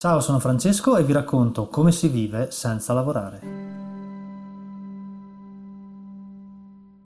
Ciao, sono Francesco e vi racconto come si vive senza lavorare.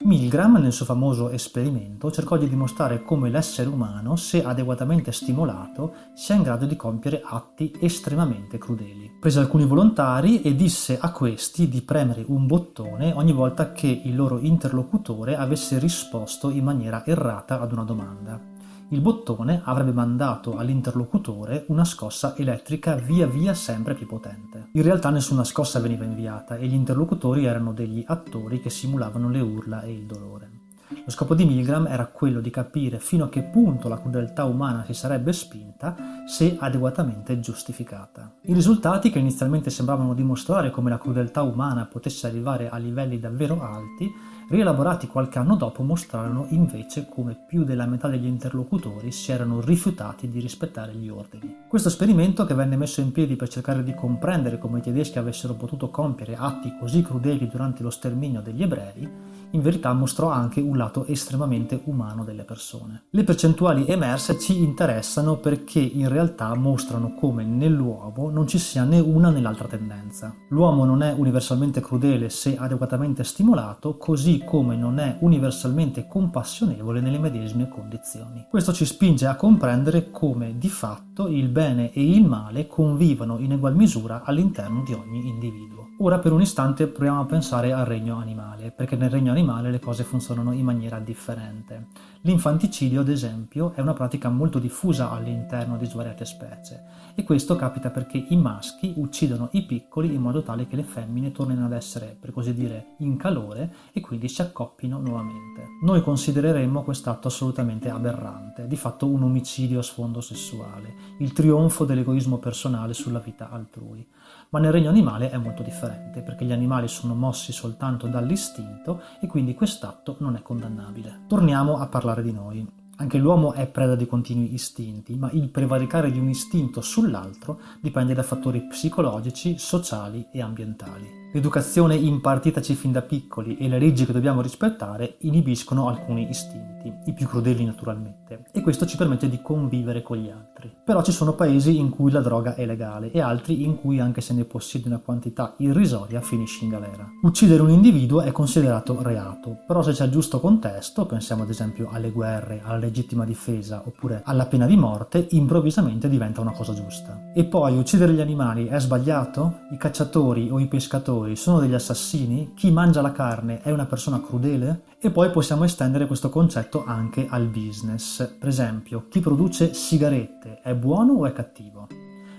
Milgram, nel suo famoso esperimento, cercò di dimostrare come l'essere umano, se adeguatamente stimolato, sia in grado di compiere atti estremamente crudeli. Prese alcuni volontari e disse a questi di premere un bottone ogni volta che il loro interlocutore avesse risposto in maniera errata ad una domanda il bottone avrebbe mandato all'interlocutore una scossa elettrica via via sempre più potente. In realtà nessuna scossa veniva inviata e gli interlocutori erano degli attori che simulavano le urla e il dolore. Lo scopo di Milgram era quello di capire fino a che punto la crudeltà umana si sarebbe spinta se adeguatamente giustificata. I risultati, che inizialmente sembravano dimostrare come la crudeltà umana potesse arrivare a livelli davvero alti, rielaborati qualche anno dopo mostrarono invece come più della metà degli interlocutori si erano rifiutati di rispettare gli ordini. Questo esperimento, che venne messo in piedi per cercare di comprendere come i tedeschi avessero potuto compiere atti così crudeli durante lo sterminio degli ebrei, in verità mostrò anche un lato estremamente umano delle persone. Le percentuali emerse ci interessano perché in realtà mostrano come nell'uomo non ci sia né una né l'altra tendenza. L'uomo non è universalmente crudele se adeguatamente stimolato, così come non è universalmente compassionevole nelle medesime condizioni. Questo ci spinge a comprendere come di fatto il bene e il male convivono in egual misura all'interno di ogni individuo. Ora per un istante proviamo a pensare al regno animale, perché nel regno animale le cose funzionano in maniera differente. L'infanticidio, ad esempio, è una pratica molto diffusa all'interno di svariate specie e questo capita perché i maschi uccidono i piccoli in modo tale che le femmine tornino ad essere, per così dire, in calore e quindi si accoppino nuovamente. Noi considereremmo quest'atto assolutamente aberrante, di fatto un omicidio a sfondo sessuale, il trionfo dell'egoismo personale sulla vita altrui. Ma nel regno animale è molto differente, perché gli animali sono mossi soltanto dall'istinto e quindi quest'atto non è condannabile. Torniamo a parlare di noi. Anche l'uomo è preda di continui istinti, ma il prevaricare di un istinto sull'altro dipende da fattori psicologici, sociali e ambientali. L'educazione impartitaci fin da piccoli e le leggi che dobbiamo rispettare inibiscono alcuni istinti, i più crudeli naturalmente, e questo ci permette di convivere con gli altri. Però ci sono paesi in cui la droga è legale e altri in cui anche se ne possiede una quantità irrisoria finisce in galera. Uccidere un individuo è considerato reato, però se c'è il giusto contesto, pensiamo ad esempio alle guerre, alla legittima difesa oppure alla pena di morte, improvvisamente diventa una cosa giusta. E poi uccidere gli animali è sbagliato? I cacciatori o i pescatori pescatori sono degli assassini? Chi mangia la carne è una persona crudele? E poi possiamo estendere questo concetto anche al business. Per esempio, chi produce sigarette è buono o è cattivo?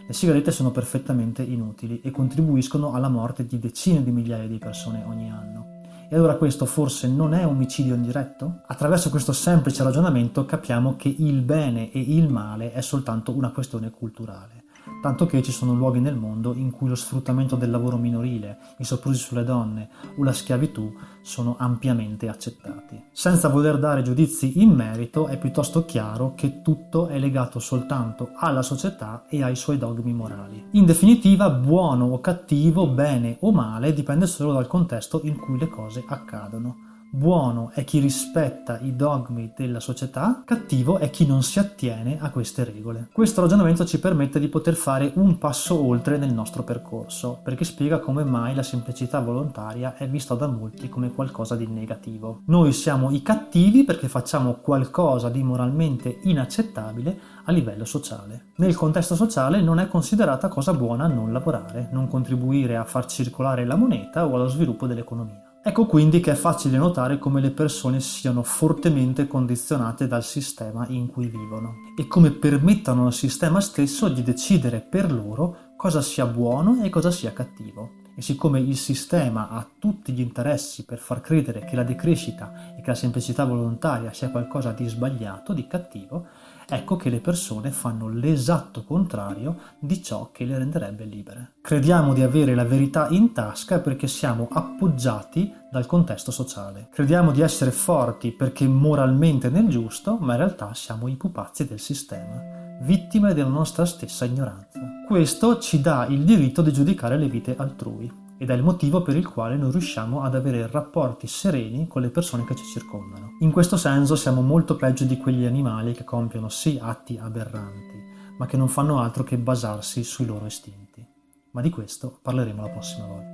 Le sigarette sono perfettamente inutili e contribuiscono alla morte di decine di migliaia di persone ogni anno. E allora questo forse non è omicidio indiretto? Attraverso questo semplice ragionamento capiamo che il bene e il male è soltanto una questione culturale tanto che ci sono luoghi nel mondo in cui lo sfruttamento del lavoro minorile, i soprusi sulle donne o la schiavitù sono ampiamente accettati. Senza voler dare giudizi in merito, è piuttosto chiaro che tutto è legato soltanto alla società e ai suoi dogmi morali. In definitiva, buono o cattivo, bene o male, dipende solo dal contesto in cui le cose accadono. Buono è chi rispetta i dogmi della società, cattivo è chi non si attiene a queste regole. Questo ragionamento ci permette di poter fare un passo oltre nel nostro percorso, perché spiega come mai la semplicità volontaria è vista da molti come qualcosa di negativo. Noi siamo i cattivi perché facciamo qualcosa di moralmente inaccettabile a livello sociale. Nel contesto sociale non è considerata cosa buona non lavorare, non contribuire a far circolare la moneta o allo sviluppo dell'economia. Ecco quindi che è facile notare come le persone siano fortemente condizionate dal sistema in cui vivono e come permettano al sistema stesso di decidere per loro cosa sia buono e cosa sia cattivo. E siccome il sistema ha tutti gli interessi per far credere che la decrescita e che la semplicità volontaria sia qualcosa di sbagliato, di cattivo, ecco che le persone fanno l'esatto contrario di ciò che le renderebbe libere. Crediamo di avere la verità in tasca perché siamo appoggiati dal contesto sociale. Crediamo di essere forti perché moralmente nel giusto, ma in realtà siamo i pupazzi del sistema, vittime della nostra stessa ignoranza. Questo ci dà il diritto di giudicare le vite altrui ed è il motivo per il quale non riusciamo ad avere rapporti sereni con le persone che ci circondano. In questo senso siamo molto peggio di quegli animali che compiono sì atti aberranti, ma che non fanno altro che basarsi sui loro istinti. Ma di questo parleremo la prossima volta.